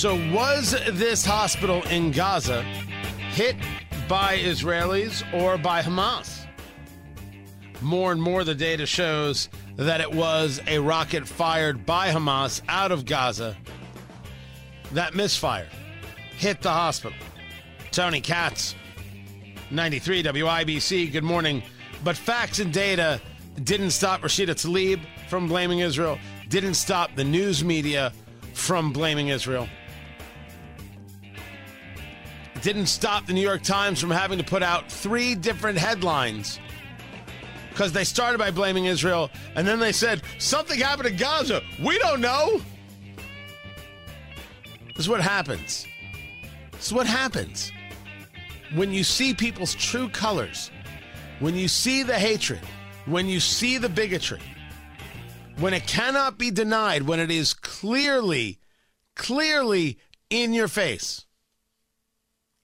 So, was this hospital in Gaza hit by Israelis or by Hamas? More and more, the data shows that it was a rocket fired by Hamas out of Gaza that misfired, hit the hospital. Tony Katz, 93 WIBC, good morning. But facts and data didn't stop Rashida Tlaib from blaming Israel, didn't stop the news media from blaming Israel didn't stop the New York Times from having to put out three different headlines because they started by blaming Israel and then they said something happened in Gaza. We don't know. This is what happens. This is what happens when you see people's true colors, when you see the hatred, when you see the bigotry, when it cannot be denied, when it is clearly, clearly in your face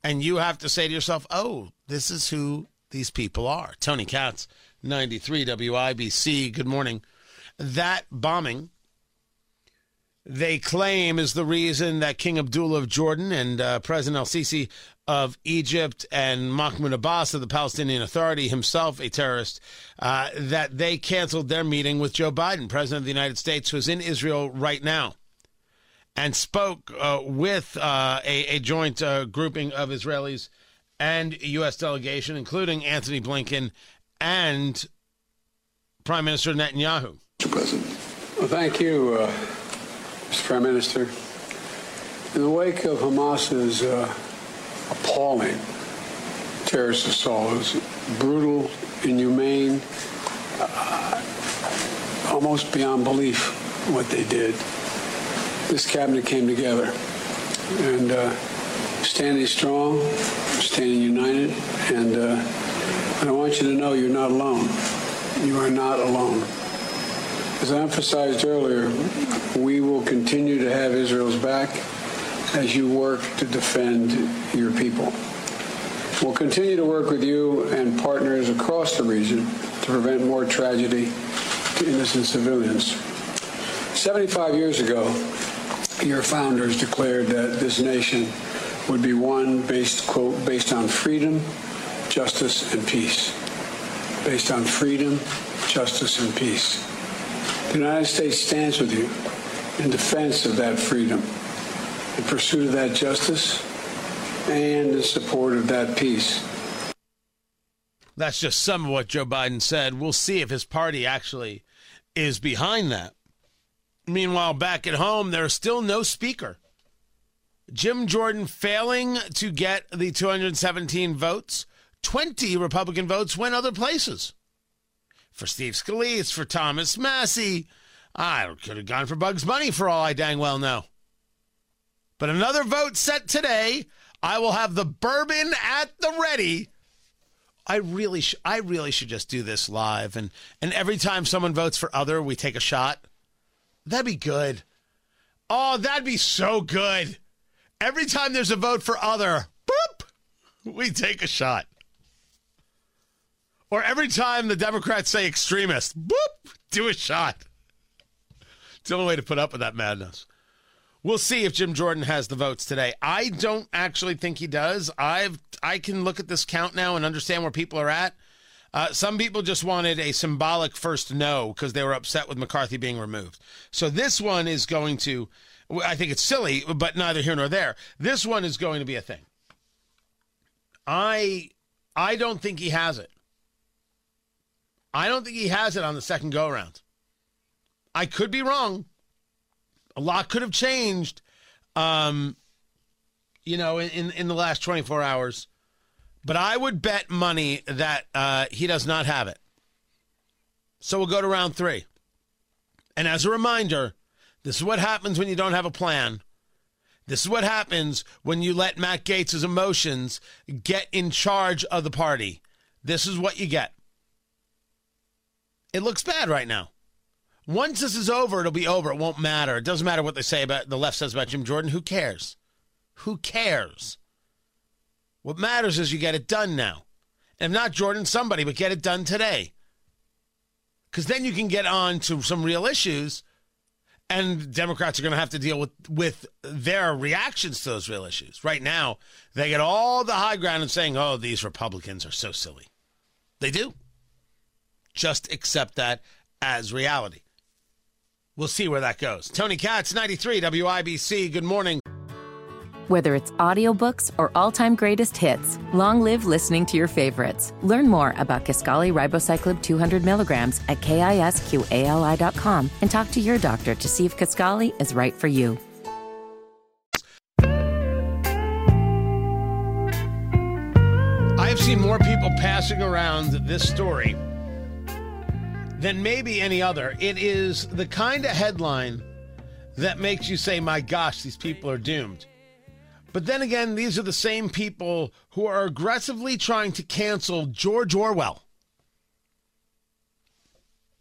and you have to say to yourself, "Oh, this is who these people are." Tony Katz, 93 WIBC. Good morning. That bombing they claim is the reason that King Abdullah of Jordan and uh, President El Sisi of Egypt and Mahmoud Abbas of the Palestinian Authority, himself a terrorist, uh, that they canceled their meeting with Joe Biden, President of the United States, who's in Israel right now and spoke uh, with uh, a, a, joint uh, grouping of Israelis and U.S. delegation, including Antony Blinken and Prime Minister Netanyahu. Mr. President. Well, thank you, uh, Mr. Prime Minister. In the wake of Hamas's uh, appalling terrorist assault, it was brutal, inhumane, uh, almost beyond belief what they did this cabinet came together and uh, standing strong, standing united, and uh, I want you to know you're not alone. You are not alone. As I emphasized earlier, we will continue to have Israel's back as you work to defend your people. We'll continue to work with you and partners across the region to prevent more tragedy to innocent civilians. 75 years ago, your founders declared that this nation would be one based, quote, based on freedom, justice, and peace. Based on freedom, justice, and peace. The United States stands with you in defense of that freedom, in pursuit of that justice, and in support of that peace. That's just some of what Joe Biden said. We'll see if his party actually is behind that. Meanwhile, back at home, there's still no speaker. Jim Jordan failing to get the 217 votes. 20 Republican votes went other places. For Steve Scalise, for Thomas Massie. I could have gone for Bugs Bunny for all I dang well know. But another vote set today. I will have the bourbon at the ready. I really, sh- I really should just do this live, and and every time someone votes for other, we take a shot. That'd be good. Oh, that'd be so good. Every time there's a vote for other, boop, we take a shot. Or every time the Democrats say extremist, boop, do a shot. It's the only way to put up with that madness. We'll see if Jim Jordan has the votes today. I don't actually think he does. I've I can look at this count now and understand where people are at. Uh, some people just wanted a symbolic first no because they were upset with McCarthy being removed. So this one is going to, I think it's silly, but neither here nor there. This one is going to be a thing. I, I don't think he has it. I don't think he has it on the second go around. I could be wrong. A lot could have changed. Um, you know, in, in the last 24 hours. But I would bet money that uh, he does not have it. So we'll go to round three. And as a reminder, this is what happens when you don't have a plan. This is what happens when you let Matt Gaetz' emotions get in charge of the party. This is what you get. It looks bad right now. Once this is over, it'll be over. It won't matter. It doesn't matter what they say about the left says about Jim Jordan. Who cares? Who cares? What matters is you get it done now. And if not Jordan, somebody, but get it done today. Because then you can get on to some real issues, and Democrats are going to have to deal with, with their reactions to those real issues. Right now, they get all the high ground and saying, oh, these Republicans are so silly. They do. Just accept that as reality. We'll see where that goes. Tony Katz, 93 WIBC. Good morning. Whether it's audiobooks or all-time greatest hits, long live listening to your favorites. Learn more about Kisqali Ribociclib 200 milligrams at kisqali.com and talk to your doctor to see if Kisqali is right for you. I have seen more people passing around this story than maybe any other. It is the kind of headline that makes you say, my gosh, these people are doomed. But then again, these are the same people who are aggressively trying to cancel George Orwell.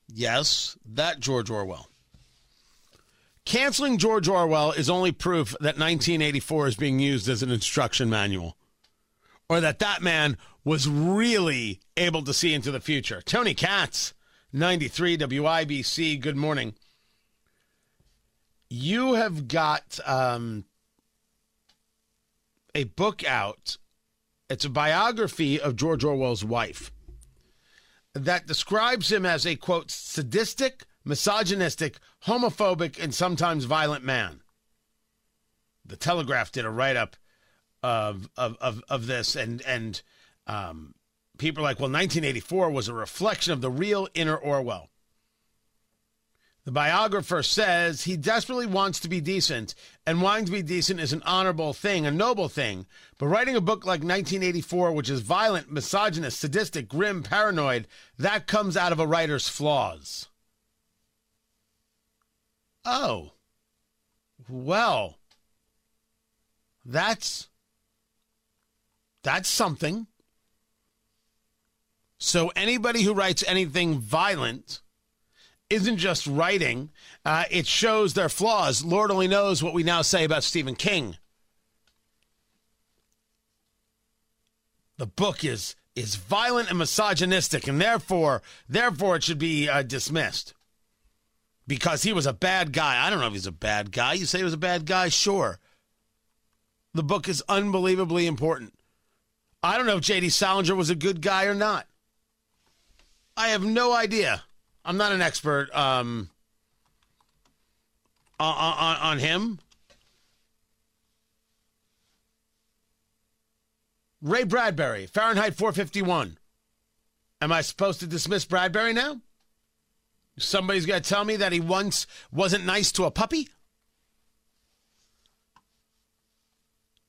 Yes, that George Orwell. Canceling George Orwell is only proof that 1984 is being used as an instruction manual or that that man was really able to see into the future. Tony Katz, 93 WIBC, good morning. You have got um, a book out. It's a biography of George Orwell's wife that describes him as a quote sadistic, misogynistic, homophobic, and sometimes violent man. The Telegraph did a write up of, of of of this, and and um, people are like, well, 1984 was a reflection of the real inner Orwell. The biographer says he desperately wants to be decent, and wanting to be decent is an honorable thing, a noble thing. But writing a book like 1984, which is violent, misogynist, sadistic, grim, paranoid, that comes out of a writer's flaws. Oh. Well. That's. That's something. So anybody who writes anything violent isn't just writing, uh, it shows their flaws. Lord only knows what we now say about Stephen King. The book is is violent and misogynistic, and therefore, therefore, it should be uh, dismissed because he was a bad guy. I don't know if he's a bad guy. You say he was a bad guy, sure. The book is unbelievably important. I don't know if J.D. Salinger was a good guy or not. I have no idea. I'm not an expert um, on, on, on him. Ray Bradbury, Fahrenheit 451. Am I supposed to dismiss Bradbury now? Somebody's going to tell me that he once wasn't nice to a puppy?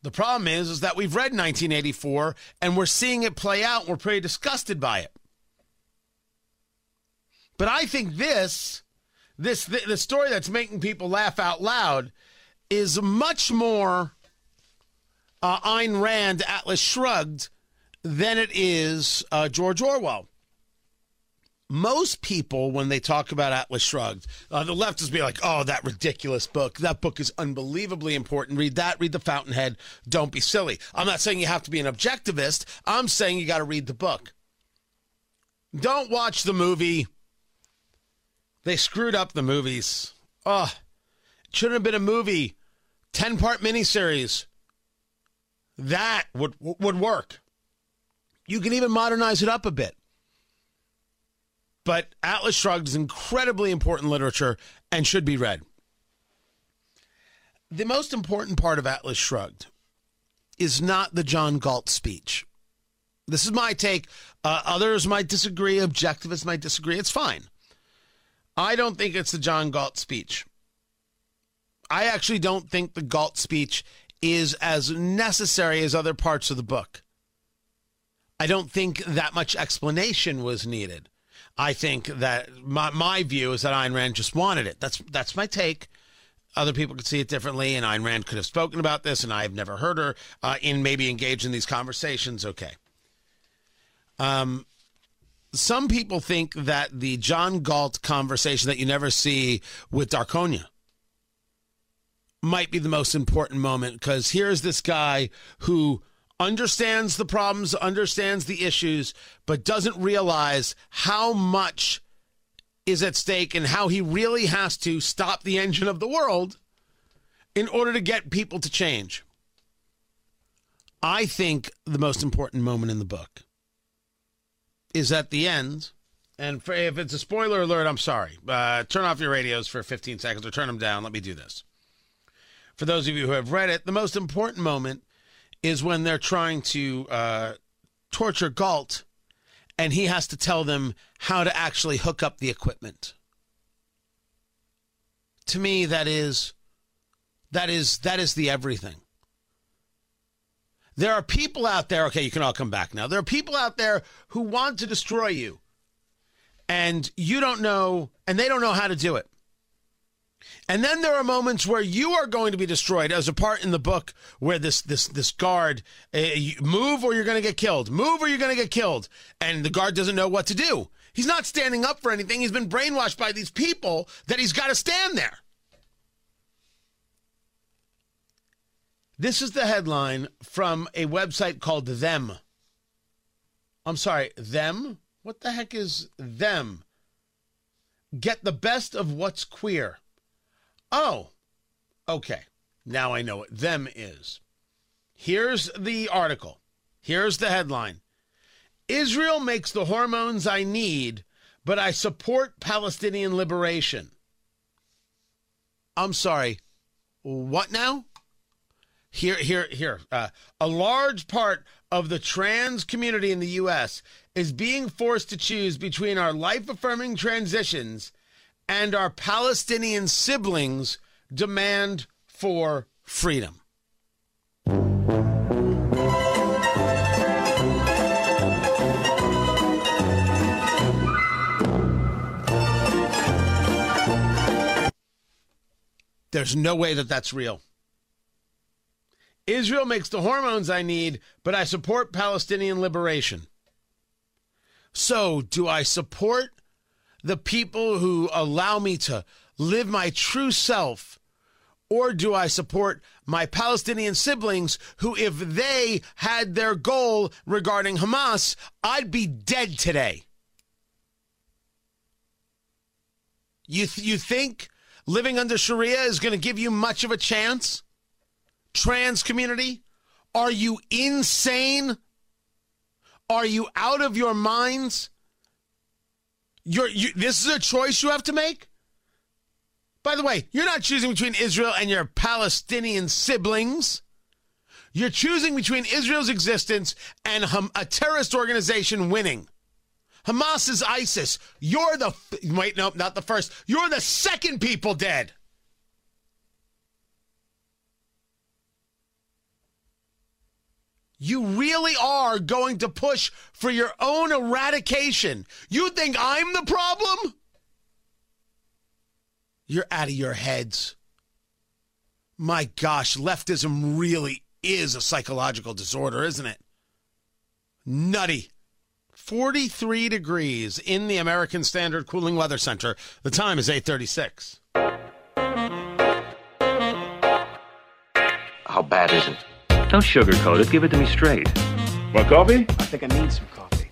The problem is, is that we've read 1984 and we're seeing it play out. And we're pretty disgusted by it. But I think this, this, the, the story that's making people laugh out loud, is much more uh, Ayn Rand, Atlas Shrugged, than it is uh, George Orwell. Most people, when they talk about Atlas Shrugged, uh, the leftists be like, "Oh, that ridiculous book! That book is unbelievably important. Read that. Read The Fountainhead. Don't be silly." I'm not saying you have to be an objectivist. I'm saying you got to read the book. Don't watch the movie they screwed up the movies. Oh, it shouldn't have been a movie. 10 part miniseries. That would, would work. You can even modernize it up a bit. But Atlas Shrugged is incredibly important literature and should be read. The most important part of Atlas Shrugged is not the John Galt speech. This is my take. Uh, others might disagree. Objectivists might disagree. It's fine. I don't think it's the John Galt speech. I actually don't think the Galt speech is as necessary as other parts of the book. I don't think that much explanation was needed. I think that my, my view is that Ayn Rand just wanted it. That's that's my take. Other people could see it differently, and Ayn Rand could have spoken about this, and I've never heard her uh, in maybe engage in these conversations. Okay. Um, some people think that the John Galt conversation that you never see with d'Anconia might be the most important moment because here's this guy who understands the problems, understands the issues, but doesn't realize how much is at stake and how he really has to stop the engine of the world in order to get people to change. I think the most important moment in the book is at the end. And for, if it's a spoiler alert, I'm sorry. Uh, turn off your radios for 15 seconds or turn them down. Let me do this. For those of you who have read it, the most important moment is when they're trying to uh, torture Galt and he has to tell them how to actually hook up the equipment. To me, that is that is that is the everything. There are people out there, okay, you can all come back now. There are people out there who want to destroy you. And you don't know, and they don't know how to do it. And then there are moments where you are going to be destroyed. As a part in the book where this this this guard uh, move or you're going to get killed, move or you're going to get killed, and the guard doesn't know what to do. He's not standing up for anything. He's been brainwashed by these people that he's got to stand there. This is the headline from a website called Them. I'm sorry, Them? What the heck is Them? Get the best of what's queer. Oh, okay. Now I know what them is. Here's the article. Here's the headline Israel makes the hormones I need, but I support Palestinian liberation. I'm sorry. What now? Here, here, here. Uh, a large part of the trans community in the U.S. is being forced to choose between our life affirming transitions and our Palestinian siblings demand for freedom. There's no way that that's real. Israel makes the hormones I need, but I support Palestinian liberation. So, do I support the people who allow me to live my true self? Or do I support my Palestinian siblings who, if they had their goal regarding Hamas, I'd be dead today? You, th- you think living under Sharia is going to give you much of a chance? Trans community? Are you insane? Are you out of your minds? You're, you, this is a choice you have to make. By the way, you're not choosing between Israel and your Palestinian siblings. You're choosing between Israel's existence and a terrorist organization winning. Hamas is ISIS. You're the wait, no, not the first. You're the second people dead. You really are going to push for your own eradication. You think I'm the problem? You're out of your heads. My gosh, leftism really is a psychological disorder, isn't it? Nutty. 43 degrees in the American Standard Cooling Weather Center. The time is 8:36. How bad is it? Don't sugarcoat it. Give it to me straight. Want coffee? I think I need some coffee.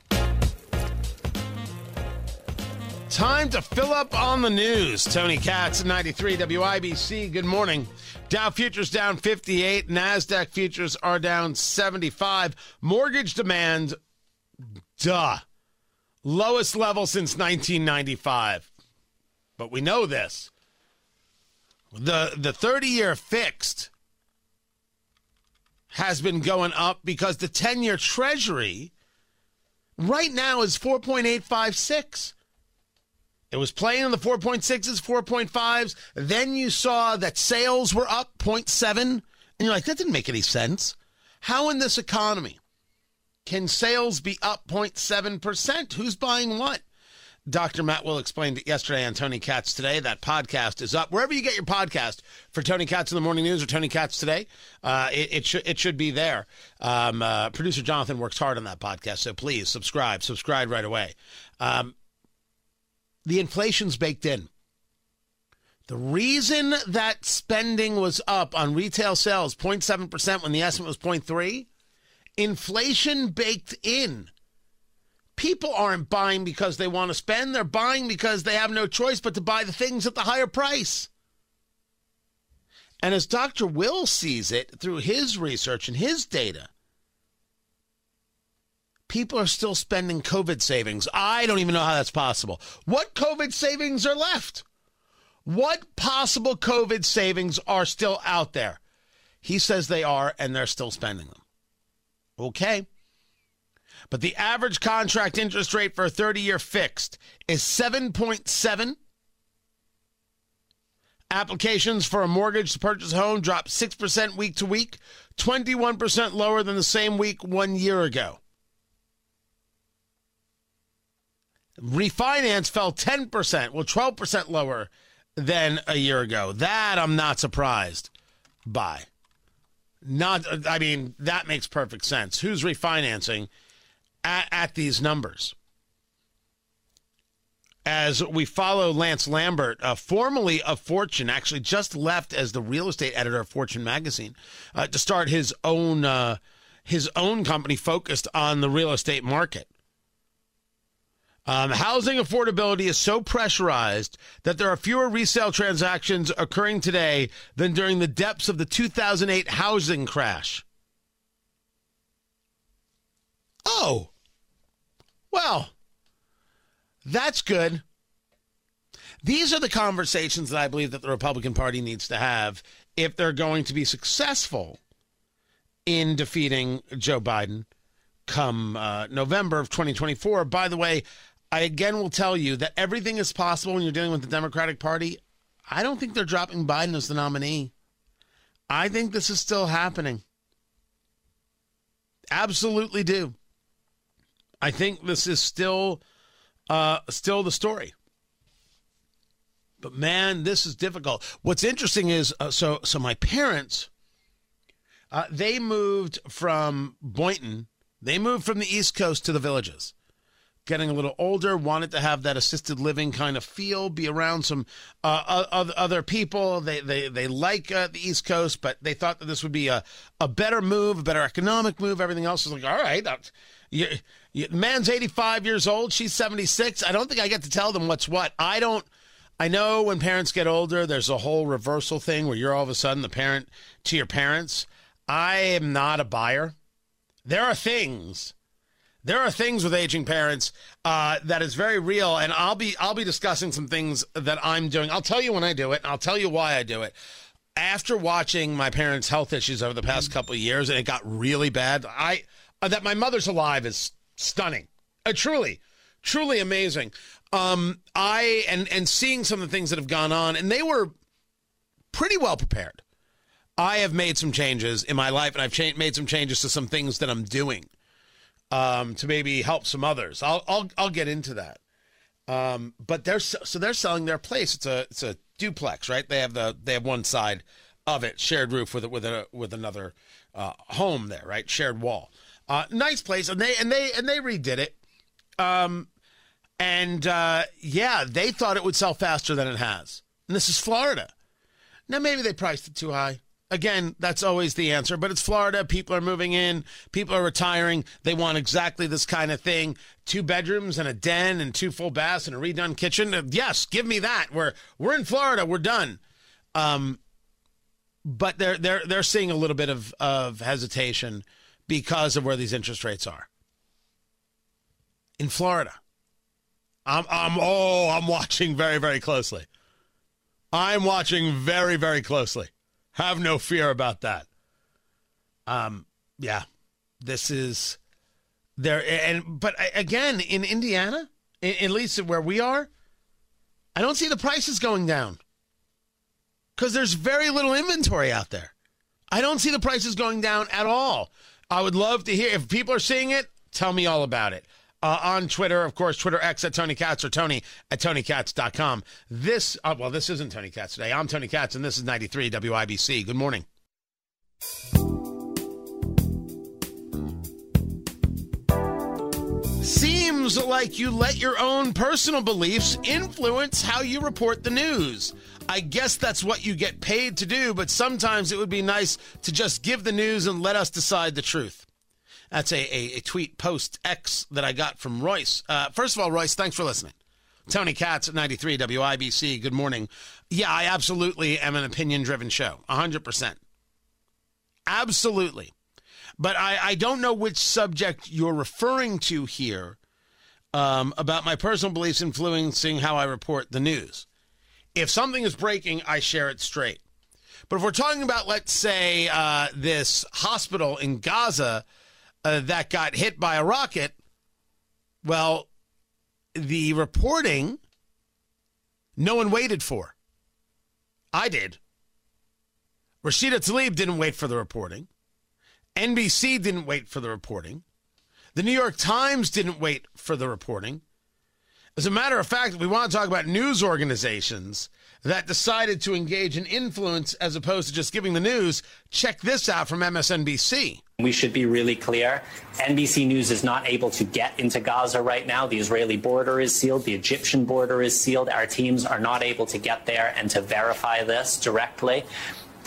Time to fill up on the news. Tony Katz, 93 WIBC. Good morning. Dow futures down 58. NASDAQ futures are down 75. Mortgage demand, duh. Lowest level since 1995. But we know this. The the 30 year fixed has been going up because the 10 year treasury right now is 4.856. It was playing in the 4.6s, 4.5s. Then you saw that sales were up 0.7 And you're like, that didn't make any sense. How in this economy can sales be up 0.7%? Who's buying what? Dr. Matt Will explained it yesterday on Tony Katz Today. That podcast is up wherever you get your podcast for Tony Katz in the Morning News or Tony Katz Today. Uh, it, it should it should be there. Um, uh, Producer Jonathan works hard on that podcast, so please subscribe. Subscribe right away. Um, the inflation's baked in. The reason that spending was up on retail sales 0.7% when the estimate was 0.3, inflation baked in. People aren't buying because they want to spend, they're buying because they have no choice but to buy the things at the higher price. And as Dr. Will sees it through his research and his data, people are still spending COVID savings. I don't even know how that's possible. What COVID savings are left? What possible COVID savings are still out there? He says they are, and they're still spending them. Okay. But the average contract interest rate for a 30 year fixed is 7.7. Applications for a mortgage to purchase a home dropped 6% week to week, 21% lower than the same week one year ago. Refinance fell 10%, well, 12% lower than a year ago. That I'm not surprised by. Not, I mean, that makes perfect sense. Who's refinancing at, at these numbers? As we follow Lance Lambert, uh, formerly of Fortune, actually just left as the real estate editor of Fortune magazine uh, to start his own uh, his own company focused on the real estate market. Um, housing affordability is so pressurized that there are fewer resale transactions occurring today than during the depths of the 2008 housing crash. Oh, well, that's good. These are the conversations that I believe that the Republican Party needs to have if they're going to be successful in defeating Joe Biden come uh, November of 2024. By the way, I again will tell you that everything is possible when you're dealing with the Democratic Party. I don't think they're dropping Biden as the nominee. I think this is still happening. Absolutely do. I think this is still uh, still the story. But man, this is difficult. What's interesting is uh, so so my parents uh, they moved from Boynton. They moved from the East Coast to the villages getting a little older, wanted to have that assisted living kind of feel, be around some uh, other people. They they they like uh, the East Coast, but they thought that this would be a, a better move, a better economic move. Everything else is like, all right, you, you, man's 85 years old, she's 76. I don't think I get to tell them what's what. I don't. I know when parents get older, there's a whole reversal thing where you're all of a sudden the parent to your parents. I am not a buyer. There are things there are things with aging parents uh, that is very real, and I'll be I'll be discussing some things that I'm doing. I'll tell you when I do it, and I'll tell you why I do it. After watching my parents' health issues over the past couple of years, and it got really bad, I uh, that my mother's alive is stunning, uh, truly, truly amazing. Um, I and and seeing some of the things that have gone on, and they were pretty well prepared. I have made some changes in my life, and I've cha- made some changes to some things that I'm doing um, to maybe help some others. I'll I'll I'll get into that. Um, but they're so they're selling their place. It's a it's a duplex, right? They have the they have one side of it shared roof with with a with another uh, home there, right? Shared wall. Uh, nice place, and they and they and they redid it. Um, and uh, yeah, they thought it would sell faster than it has. And this is Florida. Now maybe they priced it too high. Again, that's always the answer, but it's Florida. People are moving in, people are retiring. They want exactly this kind of thing two bedrooms and a den and two full baths and a redone kitchen. Uh, yes, give me that. We're, we're in Florida, we're done. Um, but they're, they're, they're seeing a little bit of, of hesitation because of where these interest rates are. In Florida, I'm, I'm, oh, I'm watching very, very closely. I'm watching very, very closely. Have no fear about that. Um, yeah, this is there, and but again, in Indiana, at least where we are, I don't see the prices going down because there's very little inventory out there. I don't see the prices going down at all. I would love to hear if people are seeing it. Tell me all about it. Uh, on Twitter, of course, Twitter X at Tony Katz or Tony at TonyKatz.com. This, uh, well, this isn't Tony Katz today. I'm Tony Katz, and this is 93 WIBC. Good morning. Seems like you let your own personal beliefs influence how you report the news. I guess that's what you get paid to do, but sometimes it would be nice to just give the news and let us decide the truth. That's a, a, a tweet post X that I got from Royce. Uh, first of all, Royce, thanks for listening. Tony Katz at 93 WIBC. Good morning. Yeah, I absolutely am an opinion driven show, 100%. Absolutely. But I, I don't know which subject you're referring to here um, about my personal beliefs influencing how I report the news. If something is breaking, I share it straight. But if we're talking about, let's say, uh, this hospital in Gaza uh, that got hit by a rocket, well, the reporting no one waited for. I did. Rashida Tlaib didn't wait for the reporting. NBC didn't wait for the reporting. The New York Times didn't wait for the reporting. As a matter of fact, we want to talk about news organizations that decided to engage in influence as opposed to just giving the news. Check this out from MSNBC. We should be really clear. NBC News is not able to get into Gaza right now. The Israeli border is sealed. The Egyptian border is sealed. Our teams are not able to get there and to verify this directly.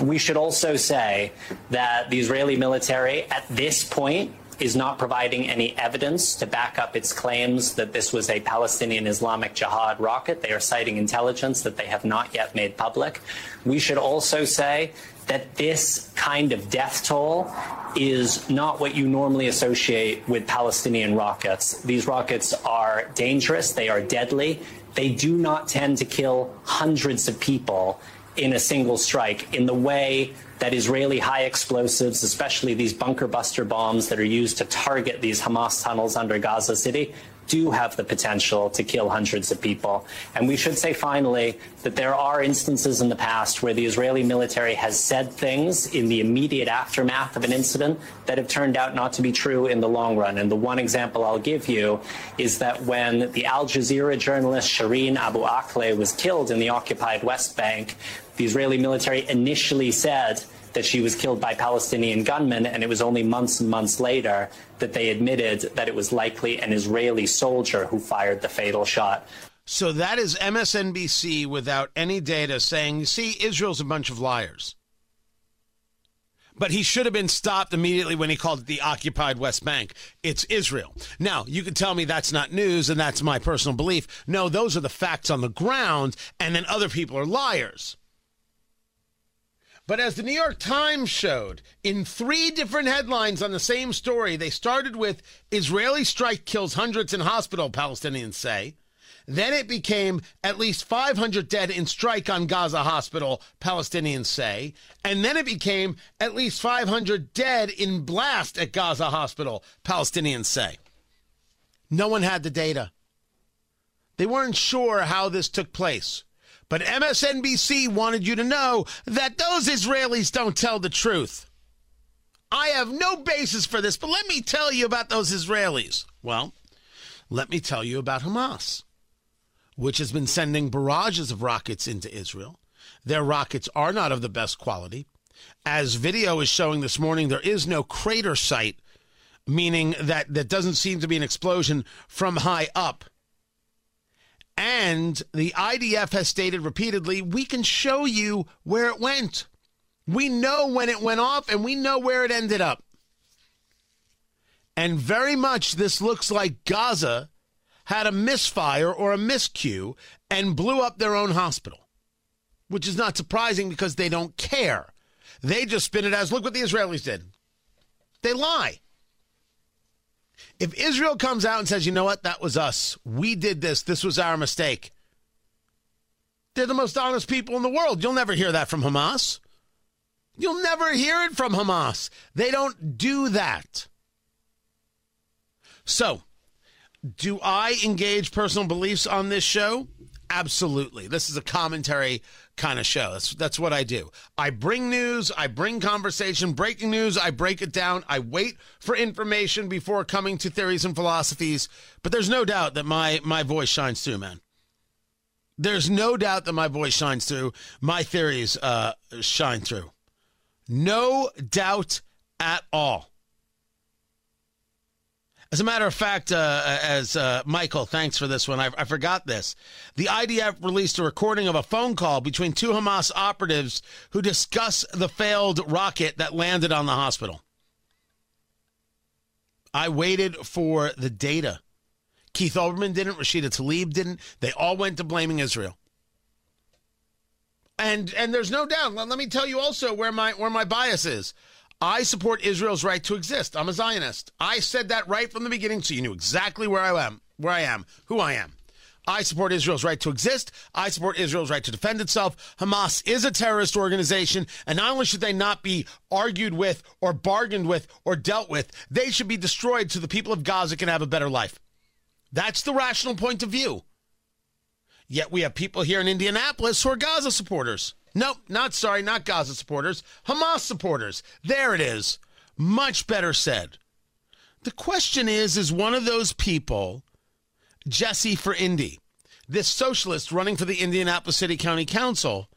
We should also say that the Israeli military, at this point, is not providing any evidence to back up its claims that this was a Palestinian Islamic Jihad rocket. They are citing intelligence that they have not yet made public. We should also say that this kind of death toll is not what you normally associate with Palestinian rockets. These rockets are dangerous, they are deadly, they do not tend to kill hundreds of people in a single strike in the way that Israeli high explosives, especially these bunker buster bombs that are used to target these Hamas tunnels under Gaza City, do have the potential to kill hundreds of people. And we should say finally that there are instances in the past where the Israeli military has said things in the immediate aftermath of an incident that have turned out not to be true in the long run. And the one example I'll give you is that when the Al Jazeera journalist Shireen Abu Akleh was killed in the occupied West Bank, the Israeli military initially said that she was killed by Palestinian gunmen, and it was only months and months later that they admitted that it was likely an Israeli soldier who fired the fatal shot. So that is MSNBC without any data saying, see, Israel's a bunch of liars. But he should have been stopped immediately when he called it the occupied West Bank. It's Israel. Now, you can tell me that's not news and that's my personal belief. No, those are the facts on the ground, and then other people are liars. But as the New York Times showed, in three different headlines on the same story, they started with Israeli strike kills hundreds in hospital, Palestinians say. Then it became at least 500 dead in strike on Gaza hospital, Palestinians say. And then it became at least 500 dead in blast at Gaza hospital, Palestinians say. No one had the data. They weren't sure how this took place. But MSNBC wanted you to know that those Israelis don't tell the truth. I have no basis for this, but let me tell you about those Israelis. Well, let me tell you about Hamas, which has been sending barrages of rockets into Israel. Their rockets are not of the best quality. As video is showing this morning, there is no crater site, meaning that there doesn't seem to be an explosion from high up. And the IDF has stated repeatedly we can show you where it went. We know when it went off and we know where it ended up. And very much this looks like Gaza had a misfire or a miscue and blew up their own hospital, which is not surprising because they don't care. They just spin it as look what the Israelis did. They lie. If Israel comes out and says, you know what, that was us, we did this, this was our mistake, they're the most honest people in the world. You'll never hear that from Hamas. You'll never hear it from Hamas. They don't do that. So, do I engage personal beliefs on this show? Absolutely. This is a commentary kind of show. That's that's what I do. I bring news, I bring conversation, breaking news, I break it down. I wait for information before coming to theories and philosophies, but there's no doubt that my my voice shines through, man. There's no doubt that my voice shines through. My theories uh, shine through. No doubt at all. As a matter of fact, uh, as uh, Michael, thanks for this one. I, I, forgot this. The IDF released a recording of a phone call between two Hamas operatives who discuss the failed rocket that landed on the hospital. I waited for the data. Keith Olbermann didn't. Rashida Tlaib didn't. They all went to blaming Israel. And and there's no doubt. Let, let me tell you also where my where my bias is. I support Israel's right to exist. I'm a Zionist. I said that right from the beginning, so you knew exactly where I am, where I am, who I am. I support Israel's right to exist. I support Israel's right to defend itself. Hamas is a terrorist organization, and not only should they not be argued with or bargained with or dealt with, they should be destroyed so the people of Gaza can have a better life. That's the rational point of view. Yet we have people here in Indianapolis who are Gaza supporters. Nope, not sorry, not Gaza supporters, Hamas supporters. There it is. Much better said. The question is is one of those people Jesse for Indy, this socialist running for the Indianapolis City County Council,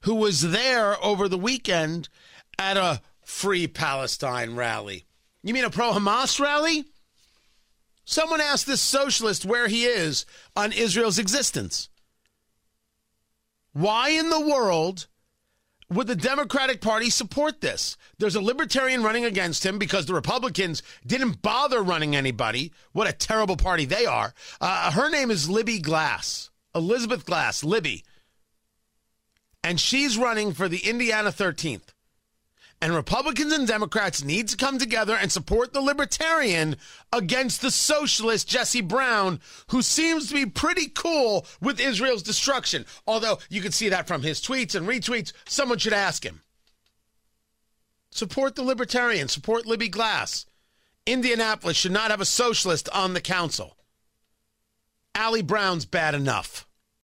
who was there over the weekend at a free Palestine rally. You mean a pro Hamas rally? Someone asked this socialist where he is on Israel's existence. Why in the world would the Democratic Party support this? There's a libertarian running against him because the Republicans didn't bother running anybody. What a terrible party they are. Uh, her name is Libby Glass, Elizabeth Glass, Libby. And she's running for the Indiana 13th. And Republicans and Democrats need to come together and support the libertarian against the socialist Jesse Brown, who seems to be pretty cool with Israel's destruction. Although you can see that from his tweets and retweets. Someone should ask him. Support the libertarian, support Libby Glass. Indianapolis should not have a socialist on the council. Ali Brown's bad enough.